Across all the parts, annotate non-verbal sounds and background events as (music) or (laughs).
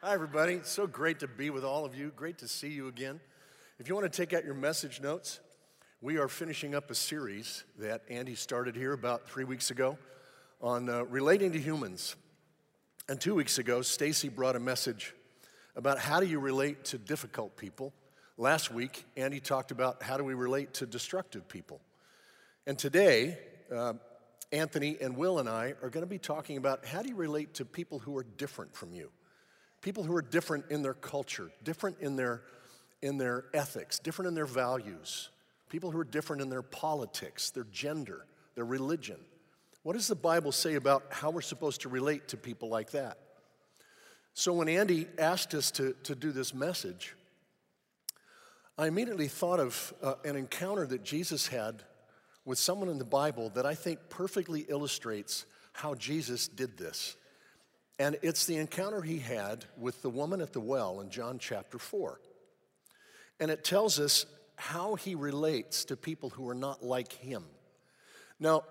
Hi, everybody. It's so great to be with all of you. Great to see you again. If you want to take out your message notes, we are finishing up a series that Andy started here about three weeks ago on uh, relating to humans. And two weeks ago, Stacy brought a message about how do you relate to difficult people. Last week, Andy talked about how do we relate to destructive people. And today, uh, Anthony and Will and I are going to be talking about how do you relate to people who are different from you? People who are different in their culture, different in their, in their ethics, different in their values, people who are different in their politics, their gender, their religion. What does the Bible say about how we're supposed to relate to people like that? So when Andy asked us to, to do this message, I immediately thought of uh, an encounter that Jesus had with someone in the Bible that I think perfectly illustrates how Jesus did this. And it's the encounter he had with the woman at the well in John chapter 4. And it tells us how he relates to people who are not like him. Now,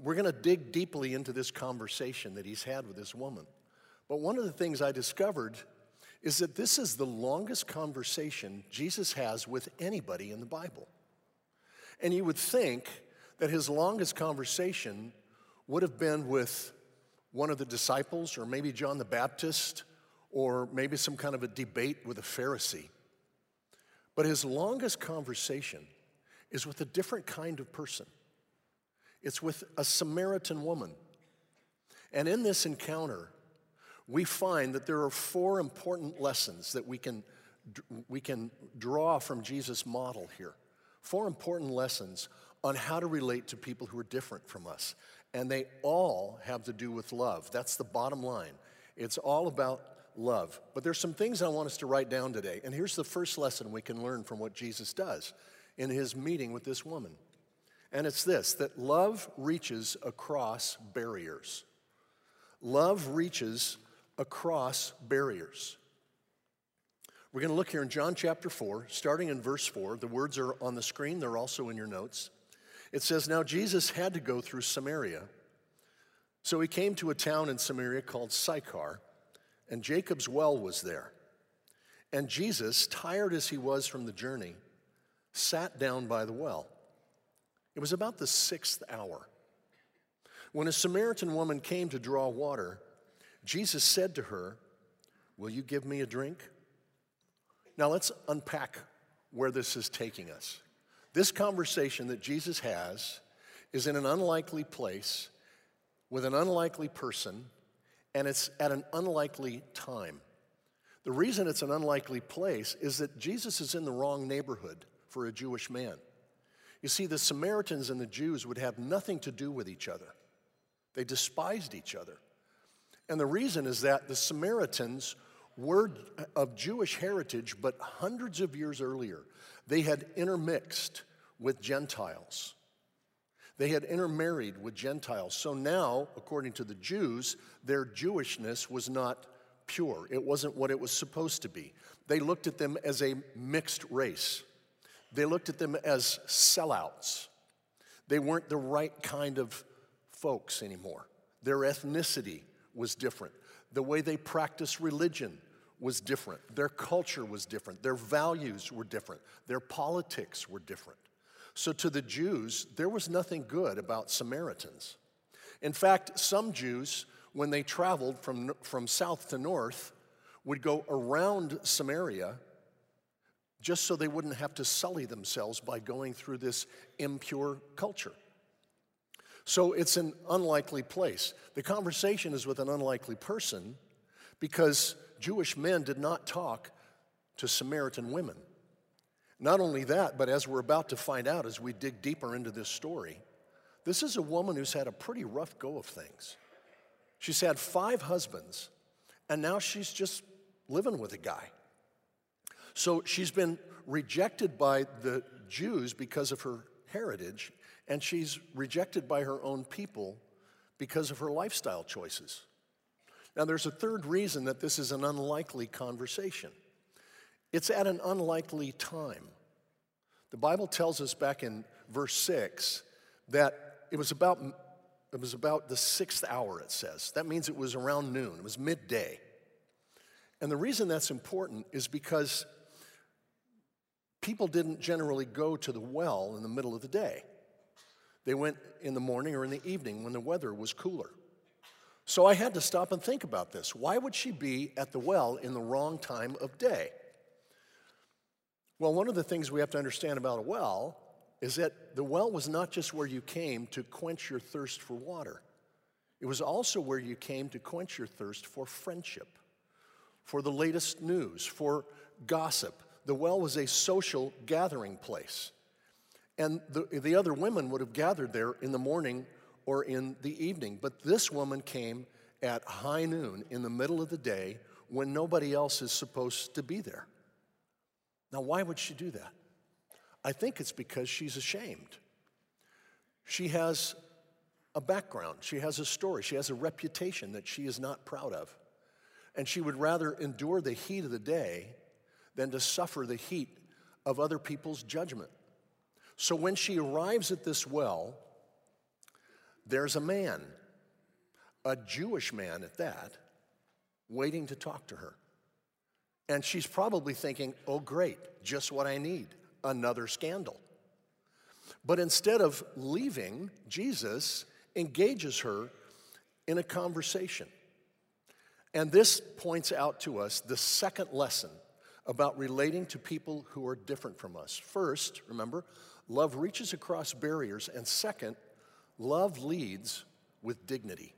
we're going to dig deeply into this conversation that he's had with this woman. But one of the things I discovered is that this is the longest conversation Jesus has with anybody in the Bible. And you would think that his longest conversation would have been with one of the disciples, or maybe John the Baptist, or maybe some kind of a debate with a Pharisee. But his longest conversation is with a different kind of person. It's with a Samaritan woman. And in this encounter, we find that there are four important lessons that we can, we can draw from Jesus' model here. Four important lessons on how to relate to people who are different from us. And they all have to do with love. That's the bottom line. It's all about love. But there's some things I want us to write down today. And here's the first lesson we can learn from what Jesus does in his meeting with this woman. And it's this that love reaches across barriers. Love reaches across barriers. We're going to look here in John chapter 4, starting in verse 4. The words are on the screen, they're also in your notes. It says, Now Jesus had to go through Samaria. So he came to a town in Samaria called Sychar, and Jacob's well was there. And Jesus, tired as he was from the journey, sat down by the well. It was about the sixth hour. When a Samaritan woman came to draw water, Jesus said to her, Will you give me a drink? Now let's unpack where this is taking us. This conversation that Jesus has is in an unlikely place with an unlikely person, and it's at an unlikely time. The reason it's an unlikely place is that Jesus is in the wrong neighborhood for a Jewish man. You see, the Samaritans and the Jews would have nothing to do with each other, they despised each other. And the reason is that the Samaritans were of Jewish heritage, but hundreds of years earlier, they had intermixed with Gentiles. They had intermarried with Gentiles. So now, according to the Jews, their Jewishness was not pure. It wasn't what it was supposed to be. They looked at them as a mixed race, they looked at them as sellouts. They weren't the right kind of folks anymore. Their ethnicity was different. The way they practiced religion was different. Their culture was different. Their values were different. Their politics were different. So, to the Jews, there was nothing good about Samaritans. In fact, some Jews, when they traveled from, from south to north, would go around Samaria just so they wouldn't have to sully themselves by going through this impure culture. So it's an unlikely place. The conversation is with an unlikely person because Jewish men did not talk to Samaritan women. Not only that, but as we're about to find out as we dig deeper into this story, this is a woman who's had a pretty rough go of things. She's had five husbands, and now she's just living with a guy. So she's been rejected by the Jews because of her heritage, and she's rejected by her own people because of her lifestyle choices. Now, there's a third reason that this is an unlikely conversation. It's at an unlikely time. The Bible tells us back in verse 6 that it was about it was about the sixth hour, it says. That means it was around noon, it was midday. And the reason that's important is because people didn't generally go to the well in the middle of the day. They went in the morning or in the evening when the weather was cooler. So I had to stop and think about this. Why would she be at the well in the wrong time of day? Well, one of the things we have to understand about a well is that the well was not just where you came to quench your thirst for water, it was also where you came to quench your thirst for friendship, for the latest news, for gossip. The well was a social gathering place. And the, the other women would have gathered there in the morning or in the evening. But this woman came at high noon in the middle of the day when nobody else is supposed to be there. Now, why would she do that? I think it's because she's ashamed. She has a background, she has a story, she has a reputation that she is not proud of. And she would rather endure the heat of the day than to suffer the heat of other people's judgment. So when she arrives at this well, there's a man, a Jewish man at that, waiting to talk to her. And she's probably thinking, oh, great, just what I need another scandal. But instead of leaving, Jesus engages her in a conversation. And this points out to us the second lesson about relating to people who are different from us. First, remember, love reaches across barriers. And second, love leads with dignity.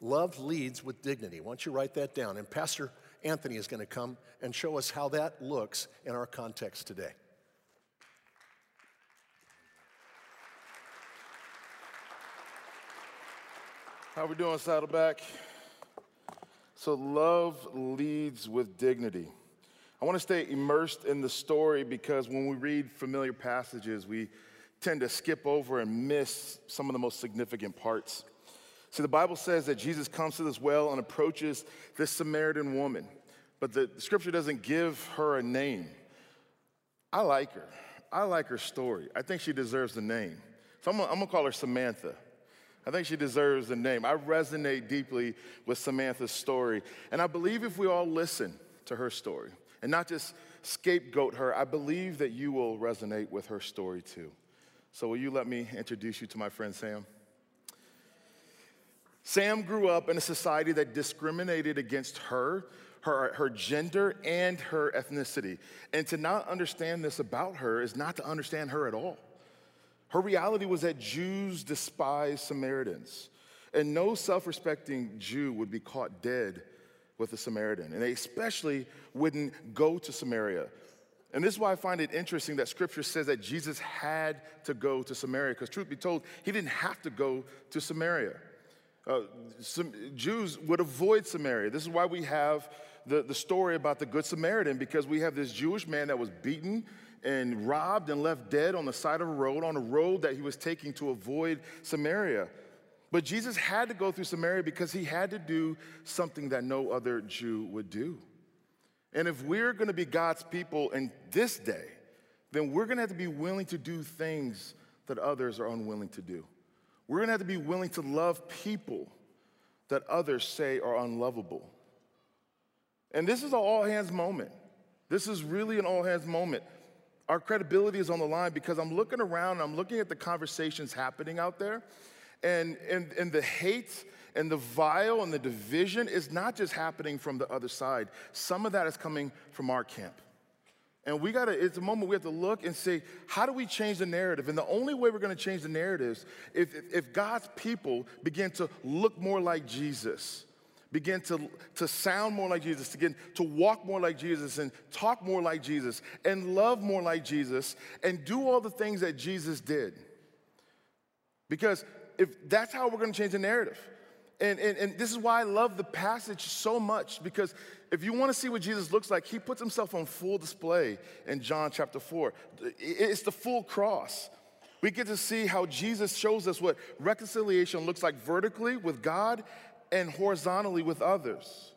Love leads with dignity. Why don't you write that down? And Pastor Anthony is going to come and show us how that looks in our context today. How we doing, Saddleback? So love leads with dignity. I want to stay immersed in the story because when we read familiar passages, we tend to skip over and miss some of the most significant parts. See, the Bible says that Jesus comes to this well and approaches this Samaritan woman, but the scripture doesn't give her a name. I like her. I like her story. I think she deserves the name. So I'm gonna, I'm gonna call her Samantha. I think she deserves the name. I resonate deeply with Samantha's story. And I believe if we all listen to her story and not just scapegoat her, I believe that you will resonate with her story too. So, will you let me introduce you to my friend Sam? Sam grew up in a society that discriminated against her, her, her gender, and her ethnicity. And to not understand this about her is not to understand her at all. Her reality was that Jews despised Samaritans, and no self respecting Jew would be caught dead with a Samaritan, and they especially wouldn't go to Samaria. And this is why I find it interesting that scripture says that Jesus had to go to Samaria, because truth be told, he didn't have to go to Samaria. Uh, some Jews would avoid Samaria. This is why we have the, the story about the Good Samaritan, because we have this Jewish man that was beaten and robbed and left dead on the side of a road, on a road that he was taking to avoid Samaria. But Jesus had to go through Samaria because he had to do something that no other Jew would do. And if we're gonna be God's people in this day, then we're gonna have to be willing to do things that others are unwilling to do. We're gonna have to be willing to love people that others say are unlovable. And this is an all hands moment. This is really an all hands moment. Our credibility is on the line because I'm looking around I'm looking at the conversations happening out there, and, and, and the hate and the vile and the division is not just happening from the other side. Some of that is coming from our camp. And we gotta, it's a moment we have to look and say, how do we change the narrative? And the only way we're gonna change the narratives is if, if God's people begin to look more like Jesus, begin to, to sound more like Jesus, begin to walk more like Jesus, and talk more like Jesus, and love more like Jesus, and do all the things that Jesus did. Because if that's how we're gonna change the narrative. And, and, and this is why I love the passage so much because if you want to see what Jesus looks like, he puts himself on full display in John chapter 4. It's the full cross. We get to see how Jesus shows us what reconciliation looks like vertically with God and horizontally with others.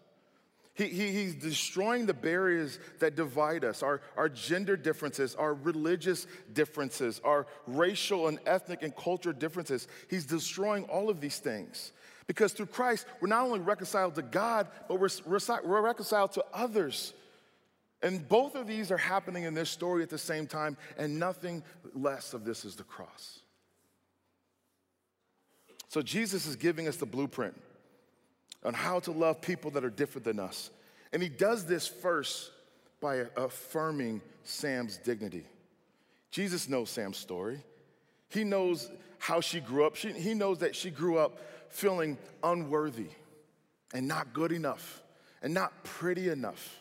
He, he, he's destroying the barriers that divide us our, our gender differences, our religious differences, our racial and ethnic and cultural differences. He's destroying all of these things Because through Christ, we're not only reconciled to God, but we're, we're reconciled to others. And both of these are happening in this story at the same time, and nothing less of this is the cross. So Jesus is giving us the blueprint on how to love people that are different than us. And he does this first by affirming Sam's dignity. Jesus knows Sam's story. He knows how she grew up. She, he knows that she grew up feeling unworthy and not good enough and not pretty enough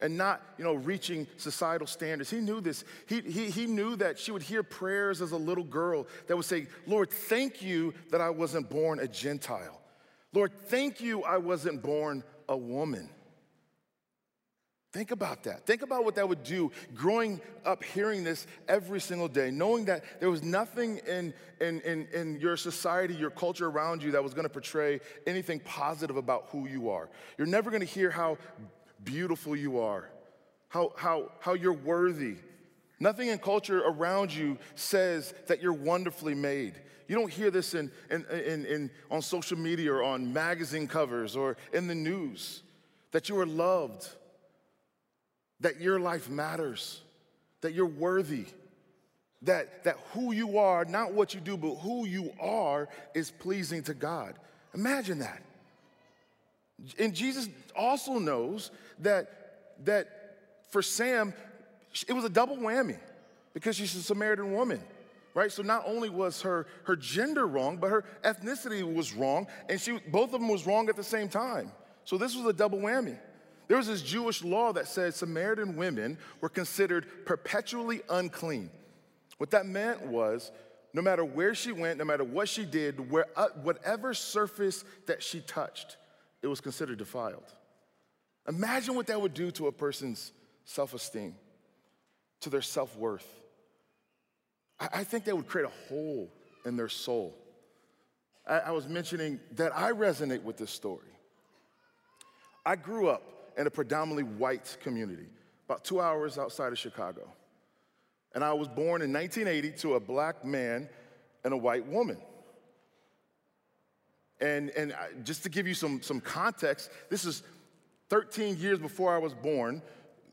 and not, you know, reaching societal standards. He knew this. He, he, he knew that she would hear prayers as a little girl that would say, Lord, thank you that I wasn't born a Gentile. Lord, thank you I wasn't born a woman. Think about that. Think about what that would do growing up hearing this every single day, knowing that there was nothing in, in, in, in your society, your culture around you that was going to portray anything positive about who you are. You're never going to hear how beautiful you are, how, how, how you're worthy. Nothing in culture around you says that you're wonderfully made. You don't hear this in, in, in, in, on social media or on magazine covers or in the news that you are loved, that your life matters, that you're worthy, that, that who you are, not what you do, but who you are, is pleasing to God. Imagine that. And Jesus also knows that, that for Sam, it was a double whammy because she's a Samaritan woman, right? So not only was her, her gender wrong, but her ethnicity was wrong, and she, both of them was wrong at the same time. So this was a double whammy. There was this Jewish law that said Samaritan women were considered perpetually unclean. What that meant was no matter where she went, no matter what she did, where, uh, whatever surface that she touched, it was considered defiled. Imagine what that would do to a person's self esteem, to their self worth. I, I, think that would create a hole in their soul. I, I was mentioning that I resonate with this story. I grew up in a predominantly white community, about two hours outside of Chicago. And I was born in 1980 to a black man and a white woman. And, and just to give you some, some context, this is 13 years before I was born.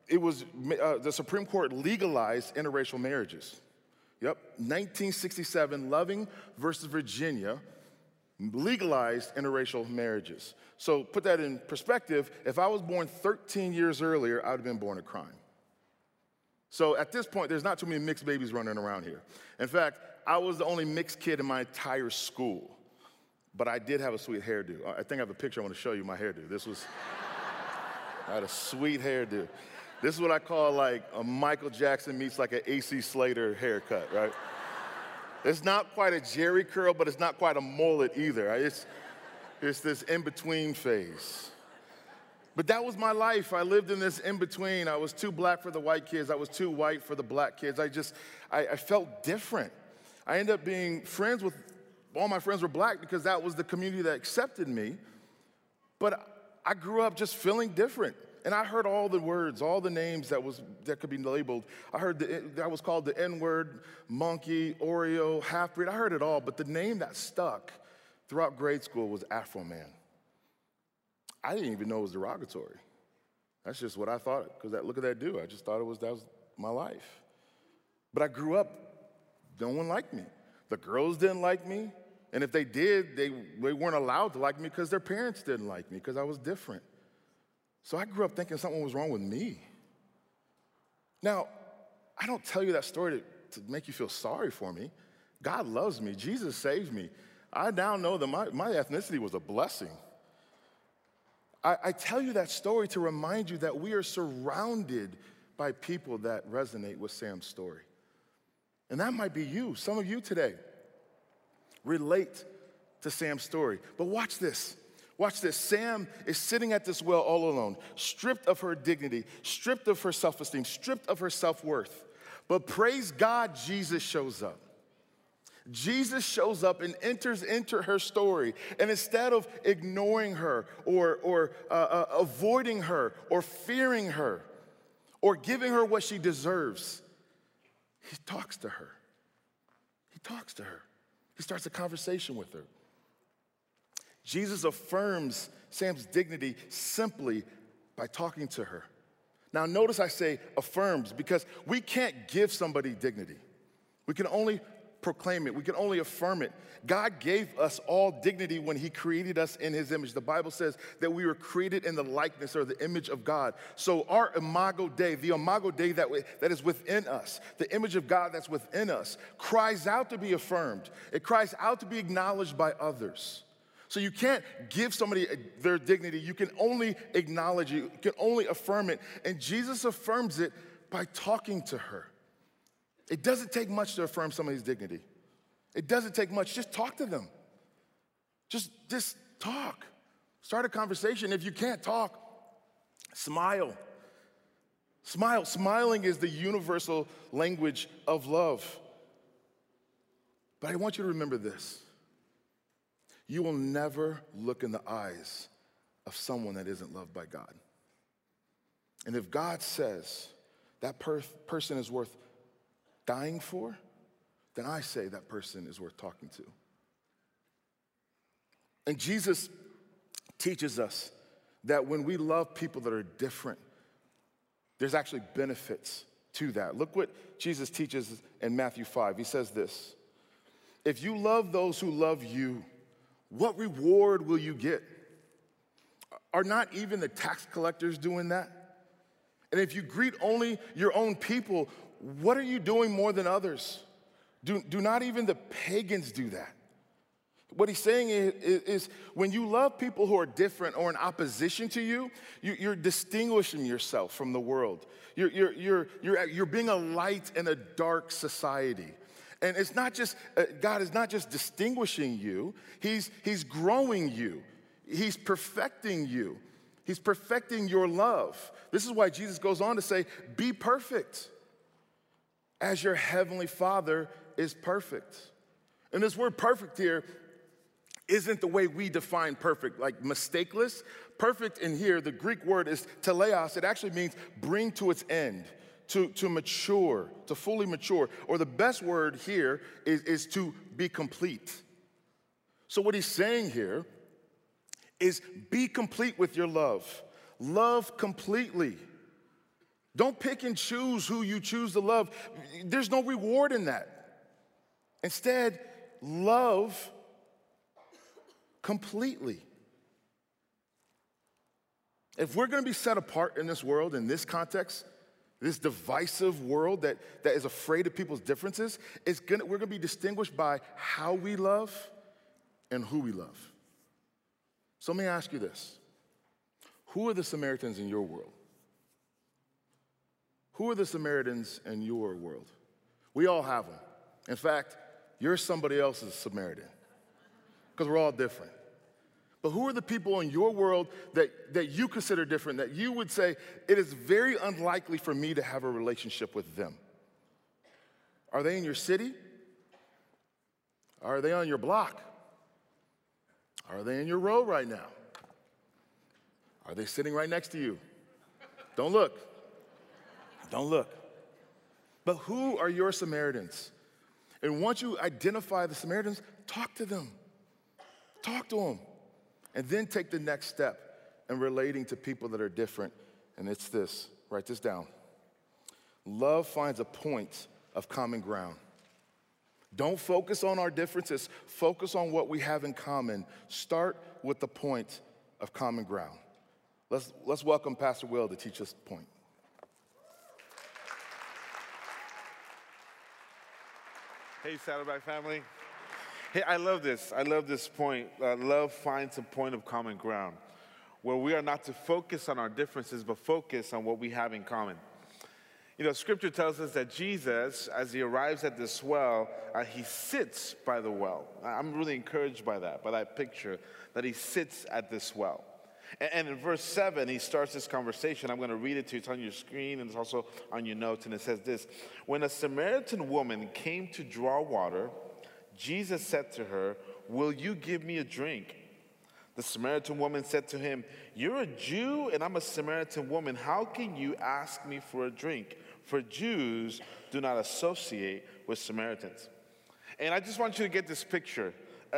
It was uh, the Supreme Court legalized interracial marriages. Yep, 1967, Loving versus Virginia legalized interracial marriages. So put that in perspective. If I was born 13 years earlier, I would have been born a crime. So at this point, there's not too many mixed babies running around here. In fact, I was the only mixed kid in my entire school but I did have a sweet hairdo. I think I have a picture I want to show you my hairdo. This was, (laughs) I had a sweet hairdo. This is what I call like a Michael Jackson meets like an AC Slater haircut, right? It's not quite a Jheri curl, but it's not quite a mullet either. It's, it's this in between phase. But that was my life. I lived in this in between. I was too black for the white kids, I was too white for the black kids. I just, I, I felt different. I ended up being friends with all my friends were black because that was the community that accepted me. But I grew up just feeling different. And I heard all the words, all the names that was that could be labeled. I heard the, that was called the N-word, monkey, Oreo, half-breed. I heard it all, but the name that stuck throughout grade school was Afro Man. I didn't even know it was derogatory. That's just what I thought. Because look at that dude. I just thought it was that was my life. But I grew up, no one liked me. The girls didn't like me. And if they did, they, they weren't allowed to like me because their parents didn't like me because I was different. So I grew up thinking something was wrong with me. Now, I don't tell you that story to, to make you feel sorry for me. God loves me, Jesus saved me. I now know that my, my ethnicity was a blessing. I, I tell you that story to remind you that we are surrounded by people that resonate with Sam's story. And that might be you, some of you today relate to Sam's story. But watch this. Watch this. Sam is sitting at this well all alone, stripped of her dignity, stripped of her self esteem, stripped of her self worth. But praise God, Jesus shows up. Jesus shows up and enters into her story. And instead of ignoring her or, or uh, uh, avoiding her or fearing her or giving her what she deserves, he talks to her. He talks to her. He starts a conversation with her. Jesus affirms Sam's dignity simply by talking to her. Now, notice I say affirms because we can't give somebody dignity. We can only proclaim it, we can only affirm it. God gave us all dignity when He created us in His image. The Bible says that we were created in the likeness or the image of God. So, our imago Dei, the imago Dei that, that is within us, the image of God that's within us, cries out to be affirmed. It cries out to be acknowledged by others. So you can't give somebody uh, their dignity. You can only acknowledge it. You can only affirm it. And Jesus affirms it by talking to her. It doesn't take much to affirm somebody's dignity. It doesn't take much. Just talk to them. Just, just talk. Start a conversation. If you can't talk, smile. Smile. Smiling is the universal language of love. But I want you to remember this you will never look in the eyes of someone that isn't loved by God. And if God says that per- person is worth dying for, then I say that person is worth talking to. And Jesus teaches us that when we love people that are different, there's actually benefits to that. Look what Jesus teaches in Matthew 5. He says this If you love those who love you, what reward will you get? Are not even the tax collectors doing that? And if you greet only your own people, what are you doing more than others? Do, do not even the pagans do that? What he's saying is, is, when you love people who are different or in opposition to you, you are distinguishing yourself from the world. You're, you're, you're, you're, you're being a light in a dark society. And it's not just, uh, God is not just distinguishing you, he's, he's growing you, He's perfecting you, He's perfecting your love. This is why Jesus goes on to say, Be perfect as your heavenly Father is perfect. And this word perfect here isn't the way we define perfect, like mistakeless. Perfect in here, the Greek word is teleos. It actually means bring to its end to, to mature, to fully mature. Or the best word here is, is to be complete. So, what he's saying here is be complete with your love. Love completely. Don't pick and choose who you choose to love. There's no reward in that. Instead, love completely. If we're gonna be set apart in this world, in this context, this divisive world that, that is afraid of people's differences, is gonna, we're gonna be distinguished by how we love and who we love. So let me ask you this Who are the Samaritans in your world? Who are the Samaritans in your world? We all have them. In fact, you're somebody else's Samaritan because we're all different. But who are the people in your world that, that you consider different, that you would say, it is very unlikely for me to have a relationship with them? Are they in your city? Are they on your block? Are they in your row right now? Are they sitting right next to you? Don't look. Don't look. But who are your Samaritans? And once you identify the Samaritans, talk to them. Talk to them. And then take the next step in relating to people that are different. And it's this write this down. Love finds a point of common ground. Don't focus on our differences, focus on what we have in common. Start with the point of common ground. Let's, let's welcome Pastor Will to teach us the point. Hey, Saddleback family. Hey, I love this. I love this point. Uh, love finds a point of common ground where we are not to focus on our differences, but focus on what we have in common. You know, scripture tells us that Jesus, as he arrives at this well, uh, he sits by the well. I'm really encouraged by that, by that picture, that he sits at this well. And, and in verse 7, he starts this conversation. I'm going to read it to you. It's on your screen and it's also on your notes. And it says this When a Samaritan woman came to draw water, Jesus said to her, Will you give me a drink? The Samaritan woman said to him, You're a Jew and I'm a Samaritan woman. How can you ask me for a drink? For Jews do not associate with Samaritans. And I just want you to get this picture.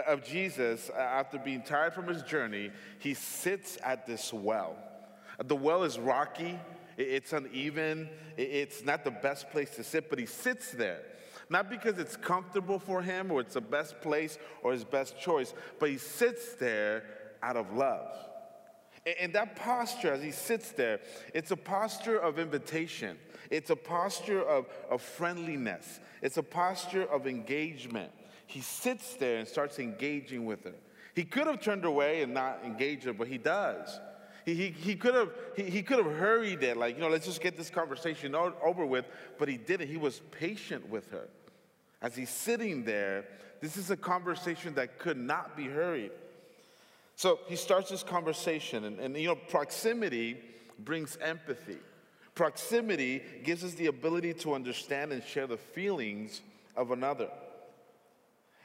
of Jesus, after being tired from his journey, he sits at this well. The well is rocky, it's uneven, it's not the best place to sit, but he sits there. Not because it's comfortable for him or it's the best place or his best choice, but he sits there out of love. And that posture, as he sits there, it's a posture of invitation. It's a posture of, of friendliness. It's a posture of engagement. He sits there and starts engaging with her. He could have turned away and not engaged her, but he does. He, he, could have, he, he could have hurried it, like, you know, let's just get this conversation over with, but he didn't. He was patient with her. As he's sitting there, this is a conversation that could not be hurried. So he starts this conversation, and, and you know, proximity brings empathy. Proximity gives us the ability to understand and share the feelings of another.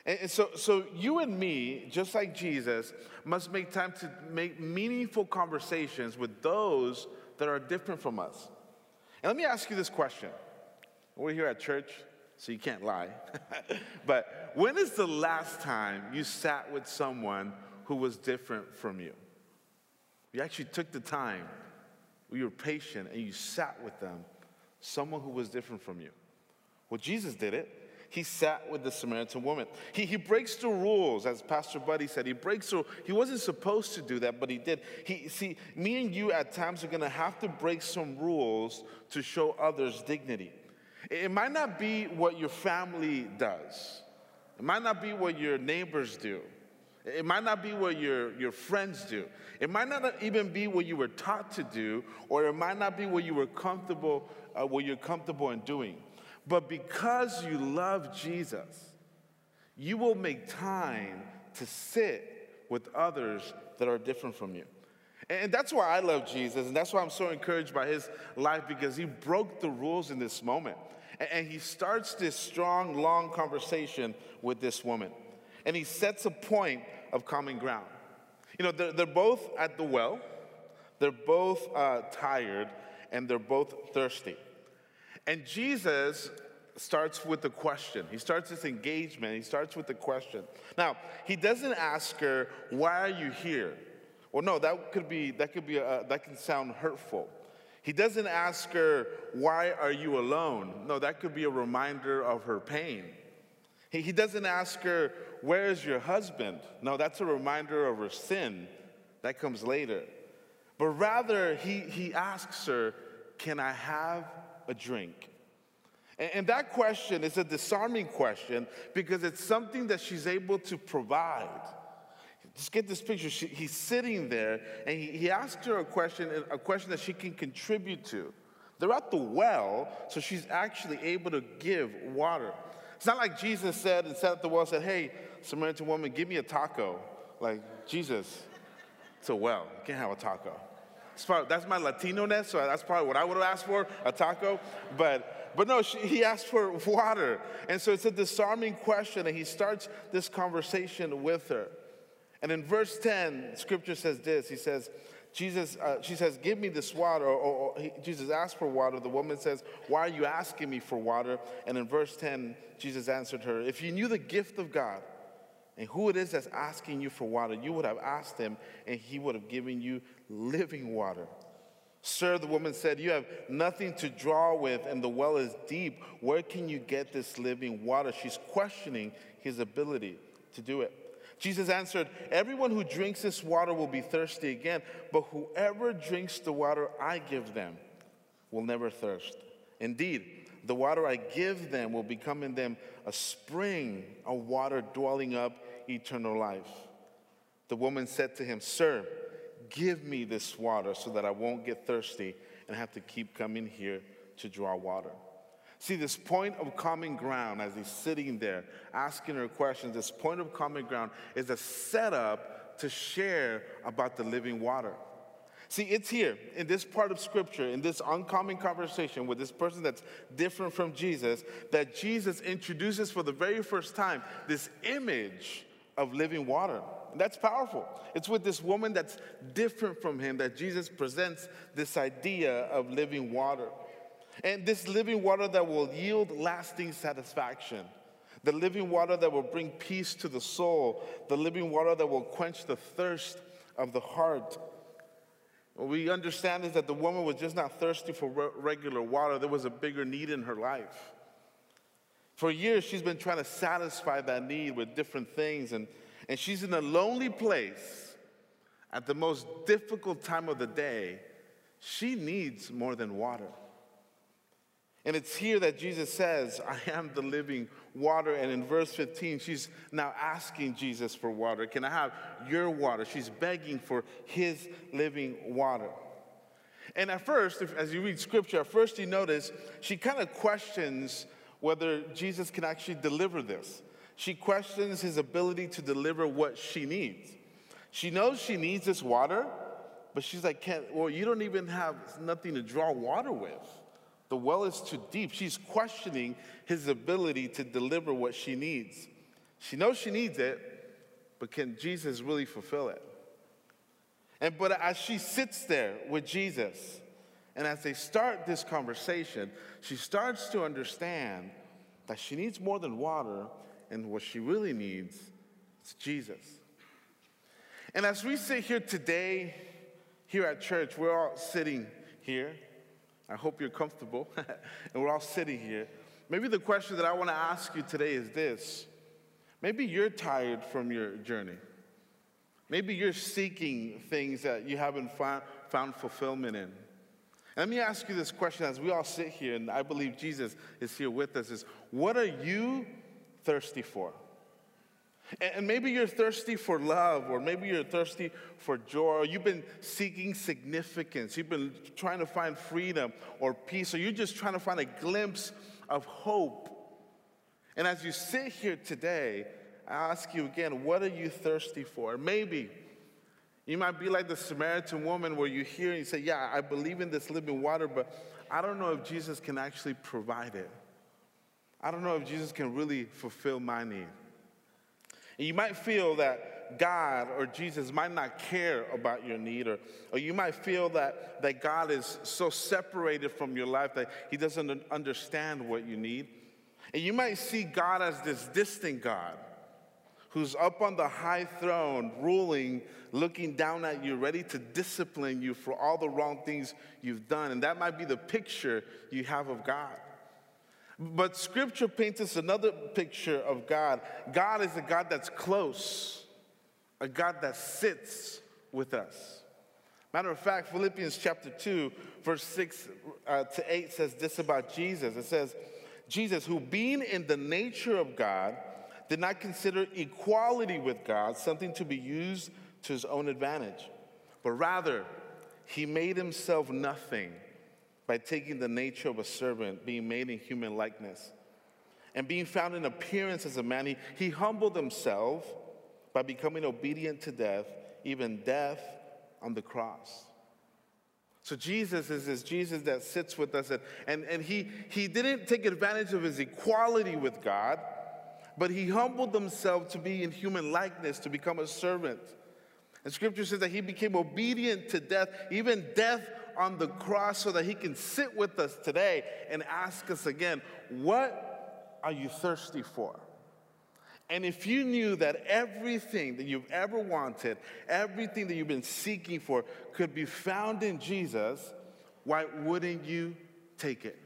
And so, so you and me, just like Jesus, must make time to make meaningful conversations with those that are different from us. And let me ask you this question. We're here at church, so you can't lie. (laughs) but when is the last time you sat with someone who was different from you? You actually took the time, you were patient, and you sat with them, someone who was different from you. Well, Jesus did it he sat with the Samaritan woman. He, he breaks the rules, as Pastor Buddy said. He breaks the He wasn't supposed to do that, but he did. He, see, me and you at times are going to have to break some rules to show others dignity. It might not be what your family does. It might not be what your neighbors do. It might not be what your, your friends do. It might not even be what you were taught to do, or it might not be what you were comfortable, uh, what you're comfortable in doing. But because you love Jesus, you will make time to sit with others that are different from you. And that's why I love Jesus, and that's why I'm so encouraged by his life because he broke the rules in this moment. And he starts this strong, long conversation with this woman. And he sets a point of common ground. You know, they're, they're both at the well, they're both uh, tired, and they're both thirsty. And Jesus starts with the question. He starts this engagement. He starts with the question. Now, he doesn't ask her, "Why are you here?" Well, no, that could be that could be a, that can sound hurtful. He doesn't ask her, "Why are you alone?" No, that could be a reminder of her pain. He, he doesn't ask her, "Where is your husband?" No, that's a reminder of her sin. That comes later. But rather, he, he asks her, Can I have a drink? And that question is a disarming question because it's something that she's able to provide. Just get this picture. She, he's sitting there and he, he asks her a question, a question that she can contribute to. They're at the well, so she's actually able to give water. It's not like Jesus said and sat at the well and said, Hey, Samaritan woman, give me a taco. Like, Jesus, it's a well. You can't have a taco. Probably, that's my Latino ness, so that's probably what I would have asked for, a taco. But, but no, she, he asked for water. And so it's a disarming question, and he starts this conversation with her. And in verse 10, scripture says this He says, Jesus, uh, she says, Give me this water. Or, or, or he, Jesus asked for water. The woman says, Why are you asking me for water? And in verse 10, Jesus answered her, If you knew the gift of God and who it is that's asking you for water, you would have asked him, and he would have given you living water. Sir, the woman said, You have nothing to draw with, and the well is deep. Where can you get this living water? She's questioning his ability to do it. Jesus answered, Everyone who drinks this water will be thirsty again, but whoever drinks the water I give them will never thirst. Indeed, the water I give them will become in them a spring of water dwelling up eternal life. The woman said to him, Sir, give me this water so that I won't get thirsty and have to keep coming here to draw water. See, this point of common ground as he's sitting there asking her questions, this point of common ground is a setup to share about the living water. See, it's here in this part of scripture, in this uncommon conversation with this person that's different from Jesus, that Jesus introduces for the very first time this image of living water. And that's powerful. It's with this woman that's different from him that Jesus presents this idea of living water. And this living water that will yield lasting satisfaction the living water that will bring peace to the soul, the living water that will quench the thirst of the heart. We understand is that the woman was just not thirsty for re- regular water, there was a bigger need in her life. For years, she's been trying to satisfy that need with different things, and, and she's in a lonely place at the most difficult time of the day. She needs more than water. And it's here that Jesus says, I am the living water. And in verse 15, she's now asking Jesus for water. Can I have your water? She's begging for his living water. And at first, if, as you read scripture, at first you notice she kind of questions whether Jesus can actually deliver this. She questions his ability to deliver what she needs. She knows she needs this water, but she's like, well, you don't even have nothing to draw water with. The well is too deep. She's questioning his ability to deliver what she needs. She knows she needs it, but can Jesus really fulfill it? And but as she sits there with Jesus, and as they start this conversation, she starts to understand that she needs more than water, and what she really needs is Jesus. And as we sit here today, here at church, we're all sitting here. I hope you're comfortable. (laughs) and we're all sitting here. Maybe the question that I want to ask you today is this maybe you're tired from your journey. Maybe you're seeking things that you haven't found, found fulfillment in. Let me ask you this question as we all sit here, and I believe Jesus is here with us is what are you thirsty for? And maybe you're thirsty for love, or maybe you're thirsty for joy, or you've been seeking significance. You've been trying to find freedom or peace, or you're just trying to find a glimpse of hope. And as you sit here today, I ask you again, what are you thirsty for? Maybe you might be like the Samaritan woman where you hear and you say, Yeah, I believe in this living water, but I don't know if Jesus can actually provide it. I don't know if Jesus can really fulfill my need. And you might feel that God or Jesus might not care about your need, or, or you might feel that, that God is so separated from your life that He doesn't understand what you need. And you might see God as this distant God who's up on the high throne, ruling, looking down at you, ready to discipline you for all the wrong things you've done. And that might be the picture you have of God. But scripture paints us another picture of God. God is a God that's close, a God that sits with us. Matter of fact, Philippians chapter 2, verse 6 uh, to 8 says this about Jesus. It says, Jesus, who being in the nature of God, did not consider equality with God something to be used to his own advantage, but rather, he made himself nothing by taking the nature of a servant, being made in human likeness. And being found in appearance as a man, he, he humbled himself by becoming obedient to death, even death on the cross. So Jesus is this Jesus that sits with us, and, and, and he, he didn't take advantage of his equality with God, but he humbled himself to be in human likeness, to become a servant. And scripture says that he became obedient to death, even death on the cross so that he can sit with us today and ask us again, What are you thirsty for? And if you knew that everything that you've ever wanted, everything that you've been seeking for could be found in Jesus, why wouldn't you take it?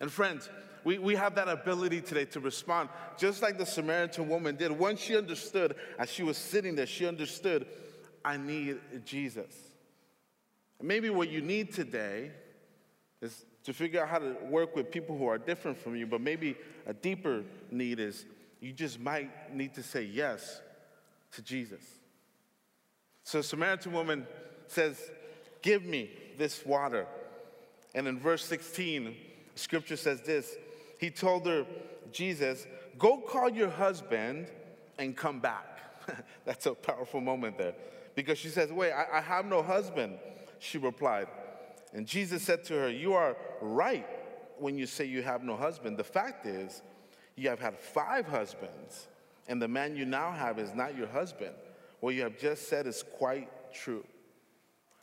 And friends, we, we have that ability today to respond just like the Samaritan woman did. Once she understood, as she was sitting there, she understood, I need Jesus. Maybe what you need today is to figure out how to work with people who are different from you, but maybe a deeper need is you just might need to say yes to Jesus. So, Samaritan woman says, Give me this water. And in verse 16, scripture says this He told her, Jesus, go call your husband and come back. (laughs) That's a powerful moment there. Because she says, Wait, I, I have no husband she replied. And Jesus said to her, You are right when you say you have no husband. The fact is, you have had five husbands, and the man you now have is not your husband. What you have just said is quite true.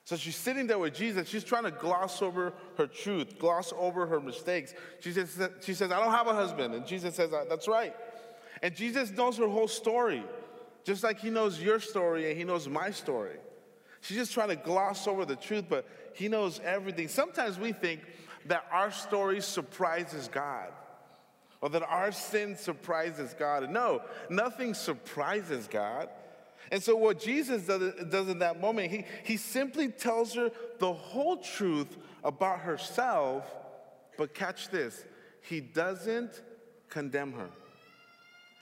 So she's sitting there with Jesus. She's trying to gloss over her truth, gloss over her mistakes. She says, she says I don't have a husband. And Jesus says, uh, That's right. And Jesus knows her whole story, just like he knows your story and he knows my story. She's just trying to gloss over the truth, but he knows everything. Sometimes we think that our story surprises God or that our sin surprises God. No, nothing surprises God. And so, what Jesus does, in that moment, he, he simply tells her the whole truth about herself, but catch this, he doesn't condemn her.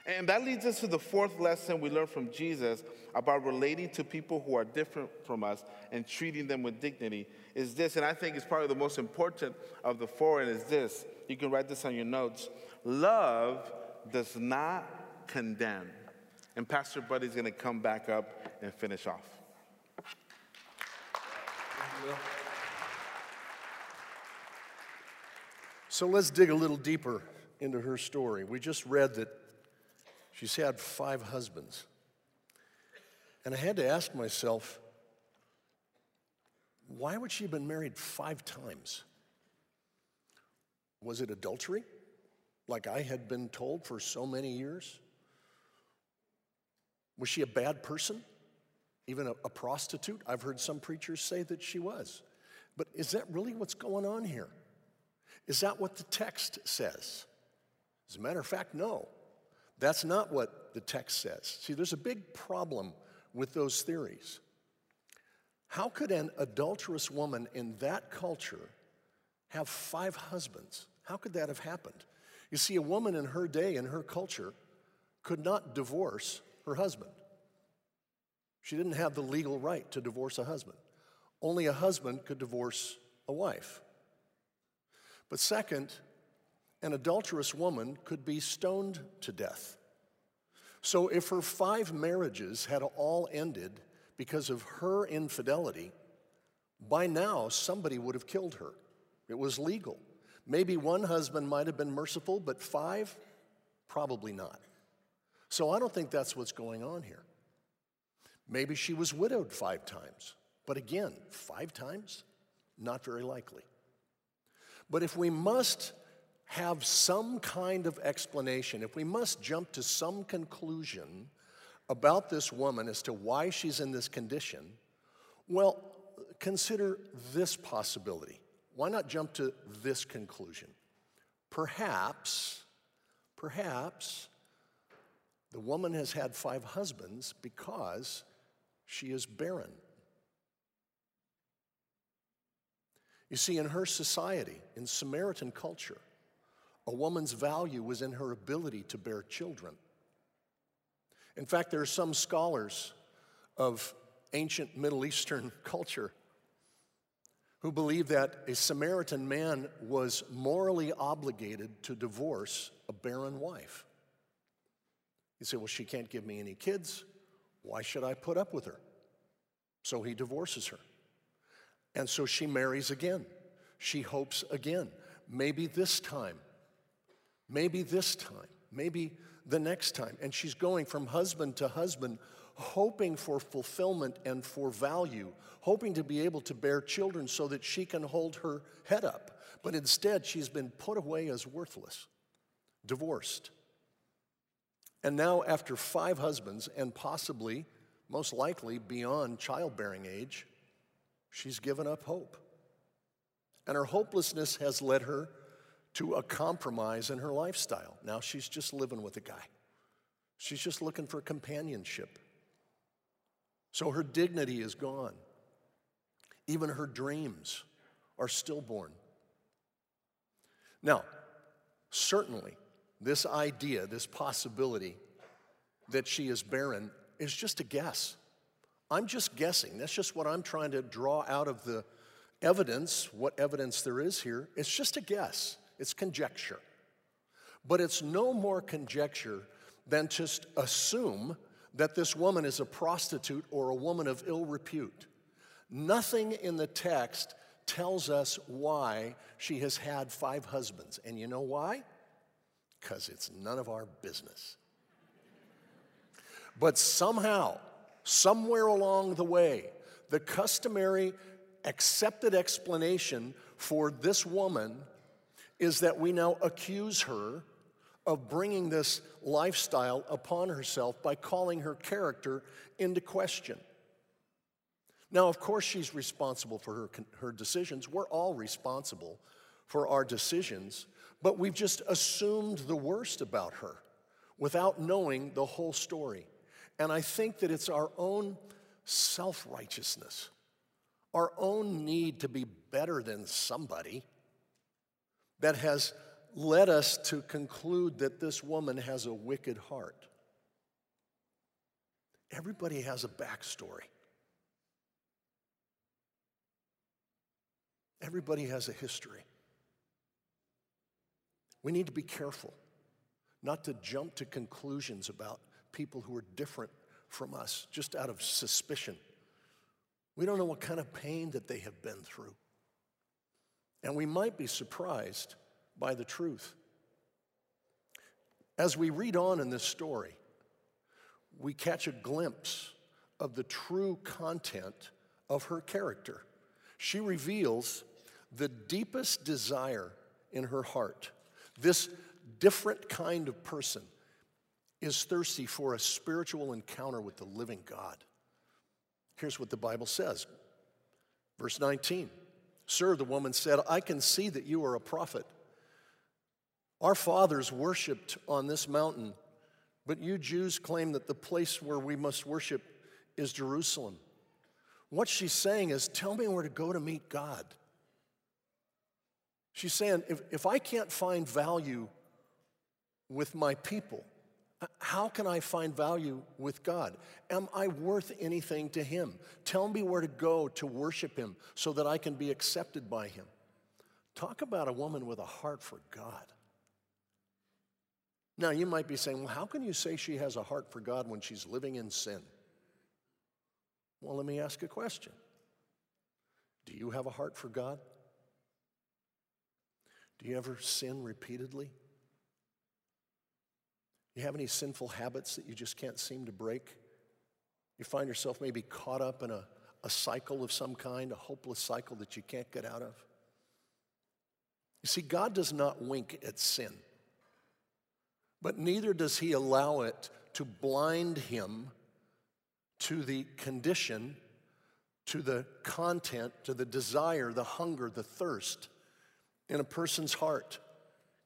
And that leads us to the fourth lesson we learned from Jesus about relating to people who are different from us and treating them with dignity is this, and I think it's probably the most important of the four, and is this. You can write this on your notes. Love does not condemn. And Pastor Buddy's going to come back up and finish off. So let's dig a little deeper into her story. We just read that she's had five husbands. And I had to ask myself, why would she have been married five times? Was it adultery, like I had been told for so many years? Was she a bad person? Even a, a, prostitute? I've heard some preachers say that she was. But is that really what's going on here? Is that what the text says? As a matter of fact, no. That's not what the text says. See, there's a big problem with those theories. How could an adulterous woman in that culture have five husbands? How could that have happened? You see, a woman in her day, in her culture, could not divorce her husband. She didn't have the legal right to divorce a husband. Only a husband could divorce a wife. But second, an adulterous woman could be stoned to death. So if her five marriages had all ended because of her infidelity, by now somebody would have killed her. It was legal. Maybe one husband might have been merciful, but five, probably not. So I don't think that's what's going on here. Maybe she was widowed five times, but again, five times? Not very likely. But if we must have some kind of explanation, if we must jump to some conclusion about this woman as to why she's in this condition, well, consider this possibility. Why not jump to this conclusion? Perhaps, perhaps the woman has had five husbands because she is barren. You see, in her society, in Samaritan culture, a woman's value was in her ability to bear children. In fact, there are some scholars of ancient Middle Eastern (laughs) culture who believe that a Samaritan man was morally obligated to divorce a barren wife. You say, well, she can't give me any kids. Why should I put up with her? So he divorces her. And so she marries again. She hopes again. Maybe this time. Maybe this time. Maybe the next time. And she's going from husband to husband, hoping for fulfillment and for value, hoping to be able to bear children so that she can hold her head up. But instead, she's been put away as worthless, divorced. And now, after five husbands, and possibly, most likely, beyond childbearing age, she's given up hope. And her hopelessness has led her to a compromise in her lifestyle. Now she's just living with a guy. She's just looking for companionship. So her dignity is gone. Even her dreams are stillborn. Now, certainly, this idea, this possibility that she is barren is just a guess. I'm just guessing. That's just what I'm trying to draw out of the evidence, what evidence there is here. It's just a guess. It's conjecture. But it's no more conjecture than just assume that this woman is a prostitute or a woman of ill repute. Nothing in the text tells us why she has had five husbands. And you know why? Because it's none of our business. But somehow, somewhere along the way, the customary accepted explanation for this woman is that we now accuse her of bringing this lifestyle upon herself by calling her character into question. Now, of course, she's responsible for her, her decisions. We're all responsible for our decisions, but we've just assumed the worst about her without knowing the whole story. And I think that it's our own self righteousness, our own need to be better than somebody that has led us to conclude that this woman has a wicked heart. Everybody has a backstory. Everybody has a history. We need to be careful not to jump to conclusions about people who are different from us just out of suspicion. We don't know what kind of pain that they have been through. And we might be surprised by the truth. As we read on in this story, we catch a glimpse of the true content of her character. She reveals the deepest desire in her heart. This different kind of person is thirsty for a spiritual encounter with the living God. Here's what the Bible says. Verse 19 Sir, the woman said, I can see that you are a prophet. Our fathers worshiped on this mountain, but you Jews claim that the place where we must worship is Jerusalem. What she's saying is, Tell me where to go to meet God. She's saying, if, if I can't find value with my people, how can I find value with God? Am I worth anything to Him? Tell me where to go to worship Him so that I can be accepted by Him. Talk about a woman with a heart for God. Now, you might be saying, well, how can you say she has a heart for God when she's living in sin? Well, let me ask a question Do you have a heart for God? Do you ever sin repeatedly? You have any sinful habits that you just can't seem to break? You find yourself maybe caught up in a, a cycle of some kind, a hopeless cycle that you can't get out of? You see, God does not wink at sin, but neither does He allow it to blind Him to the condition, to the content, to the desire, the hunger, the thirst in a person's heart.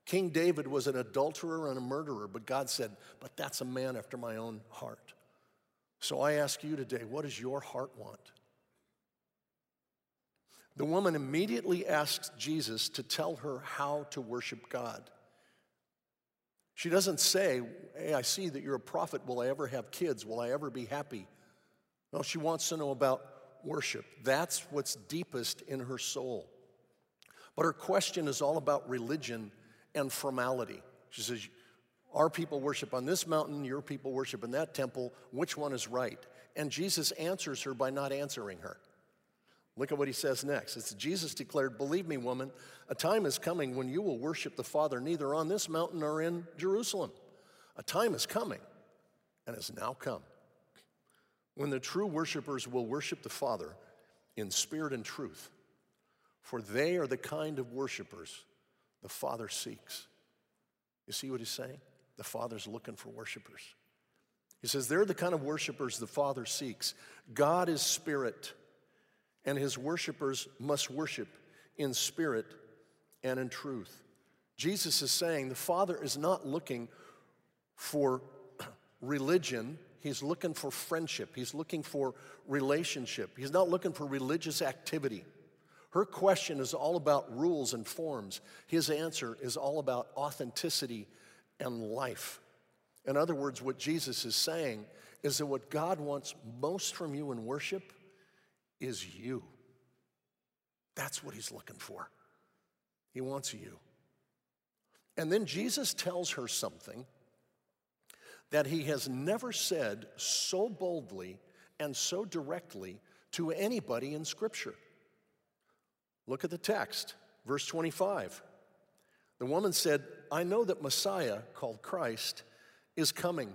King David was an adulterer and a murderer, but God said, But that's a man after my own heart. So I ask you today, what does your heart want? The woman immediately asks Jesus to tell her how to worship God. She doesn't say, Hey, I see that you're a prophet. Will I ever have kids? Will I ever be happy? No, she wants to know about worship. That's what's deepest in her soul. But her question is all about religion and formality. She says, Our people worship on this mountain, your people worship in that temple. Which one is right? And Jesus answers her by not answering her. Look at what he says next. It's Jesus declared, Believe me, woman, a time is coming when you will worship the Father neither on this mountain nor in Jerusalem. A time is coming and has now come when the true worshipers will worship the Father in spirit and truth, for they are the kind of worshipers the Father seeks. You see what he's saying? The Father's looking for worshipers. He says they're the kind of worshipers the Father seeks. God is spirit, and his worshipers must worship in spirit and in truth. Jesus is saying the Father is not looking for religion, he's looking for friendship, he's looking for relationship, he's not looking for religious activity. Her question is all about rules and forms. His answer is all about authenticity and life. In other words, what Jesus is saying is that what God wants most from you in worship is you. That's what he's looking for. He wants you. And then Jesus tells her something that he has never said so boldly and so directly to anybody in Scripture. Look at the text, verse 25. The woman said, I know that Messiah, called Christ, is coming.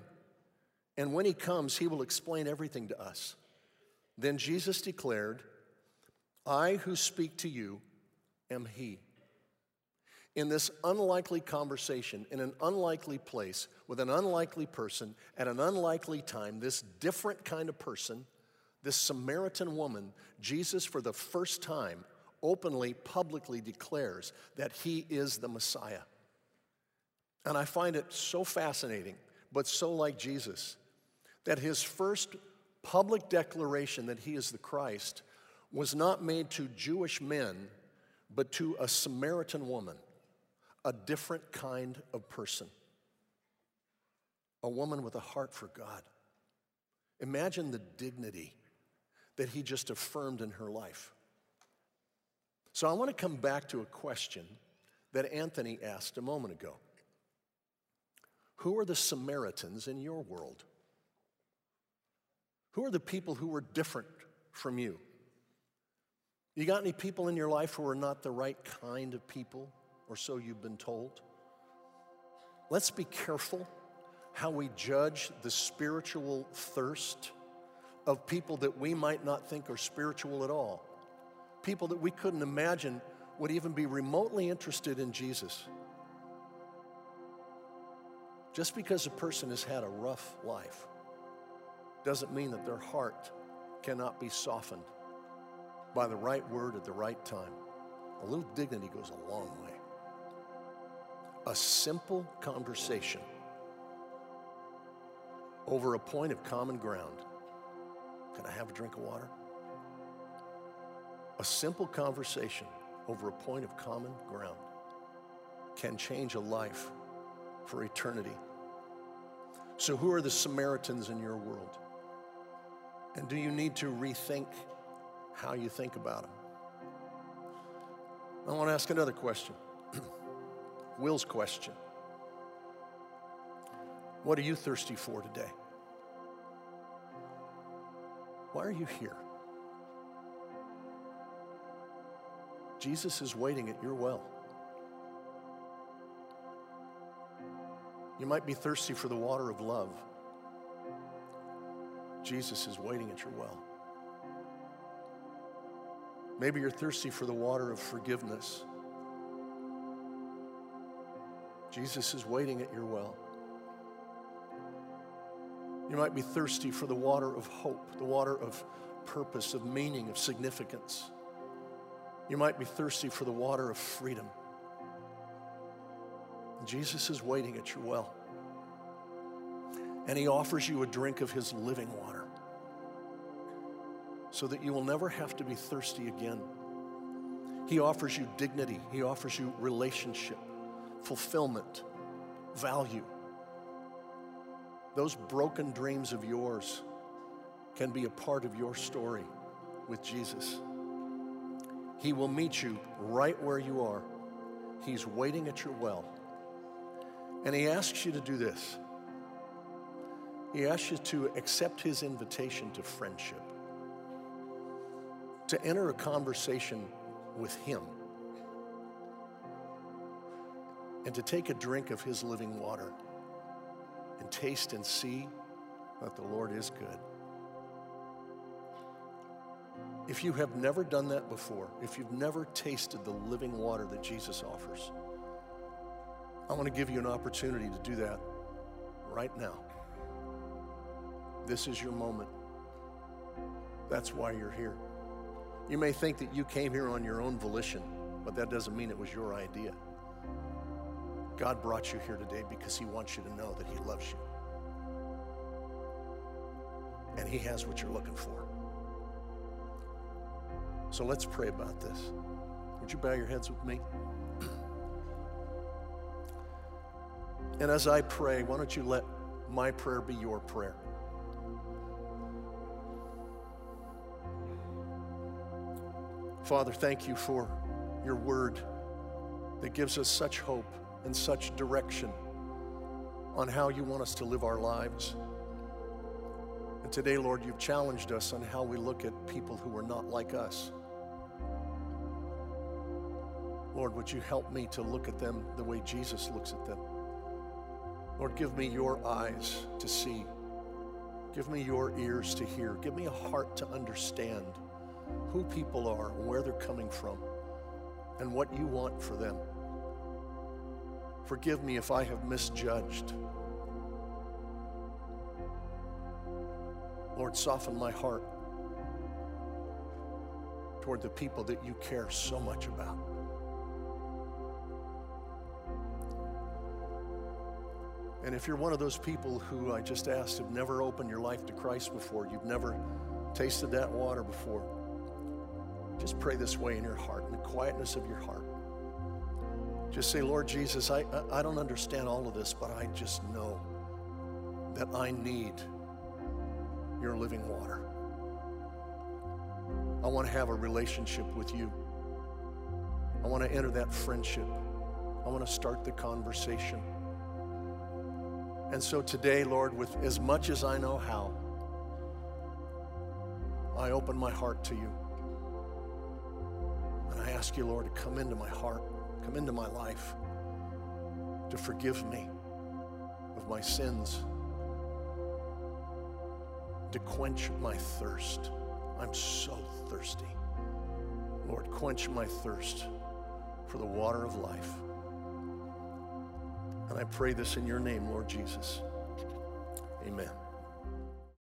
And when he comes, he will explain everything to us. Then Jesus declared, I who speak to you am he. in this unlikely conversation, in an unlikely place, with an unlikely person, at an unlikely time, this different kind of person, this Samaritan woman, Jesus, for the first time, openly, publicly declares that he is the Messiah. And I find it so fascinating, but so like Jesus, that his first public declaration that he is the Christ was not made to Jewish men, but to a Samaritan woman a different kind of person, a woman with a heart for God. Imagine the dignity that he just affirmed in her life. So I want to come back to a question that Anthony asked a moment ago Who are the Samaritans in your world? Who are the people who are different from you? You got any people in your life who are not the right kind of people? or so you've been told. Let's be careful how we judge the spiritual thirst of people that we might not think are spiritual at all, people that we couldn't imagine would even be remotely interested in Jesus. Just because a person has had a rough life doesn't mean that their heart cannot be softened by the right word at the right time. A little dignity goes a long way a simple conversation over a point of common ground. Can I have a drink of water? A simple conversation over a point of common ground can change a life for eternity. So, who are the Samaritans in your world? And do you need to rethink how you think about them? I want to ask another question. (clears throat) Will's question What are you thirsty for today? Why are you here? Jesus is waiting at your well. You might be thirsty for the water of love. Jesus is waiting at your well. Maybe you're thirsty for the water of forgiveness. Jesus is waiting at your well. You might be thirsty for the water of hope, the water of purpose, of meaning, of significance. You might be thirsty for the water of freedom. Jesus is waiting at your well. And he offers you a drink of his living water so that you will never have to be thirsty again. He offers you dignity, he offers you relationship fulfillment, value. Those broken dreams of yours can be a part of your story with Jesus. He will meet you right where you are. He's waiting at your well. And He asks you to do this He asks you to accept His invitation to friendship, to enter a conversation with Him and to take a drink of his living water and taste and see that the Lord is good. If you have never done that before, if you've never tasted the living water that Jesus offers, I want to give you an opportunity to do that right now. This is your moment. That's why you're here. You may think that you came here on your own volition, but that doesn't mean it was your idea. God brought you here today because He wants you to know that He loves you. And He has what you're looking for. So let's pray about this. Would you bow your heads with me? (clears throat) and as I pray, why don't you let my prayer be your prayer? Father, thank you for your word that gives us such hope and such direction on how you want us to live our lives. And today, Lord, you've challenged us on how we look at people who are not like us. Lord, would you help me to look at them the way Jesus looks at them? Lord, give me your eyes to see. Give me your ears to hear. Give me a heart to understand who people are, where they're coming from, and what you want for them. Forgive me if I have misjudged. Lord, soften my heart toward the people that you care so much about. And if you're one of those people who I just asked have never opened your life to Christ before, you've never tasted that water before, just pray this way in your heart, in the quietness of your heart. Just say, Lord Jesus, I, I don't understand all of this, but I just know that I need your living water. I want to have a relationship with you. I want to enter that friendship. I want to start the conversation. And so today, Lord, with as much as I know how, I open my heart to you. And I ask you, Lord, to come into my heart, come into my life, to forgive me of my sins, to quench my thirst. I'm so thirsty. Lord, quench my thirst for the water of life. And I pray this in your name, Lord Jesus. Amen.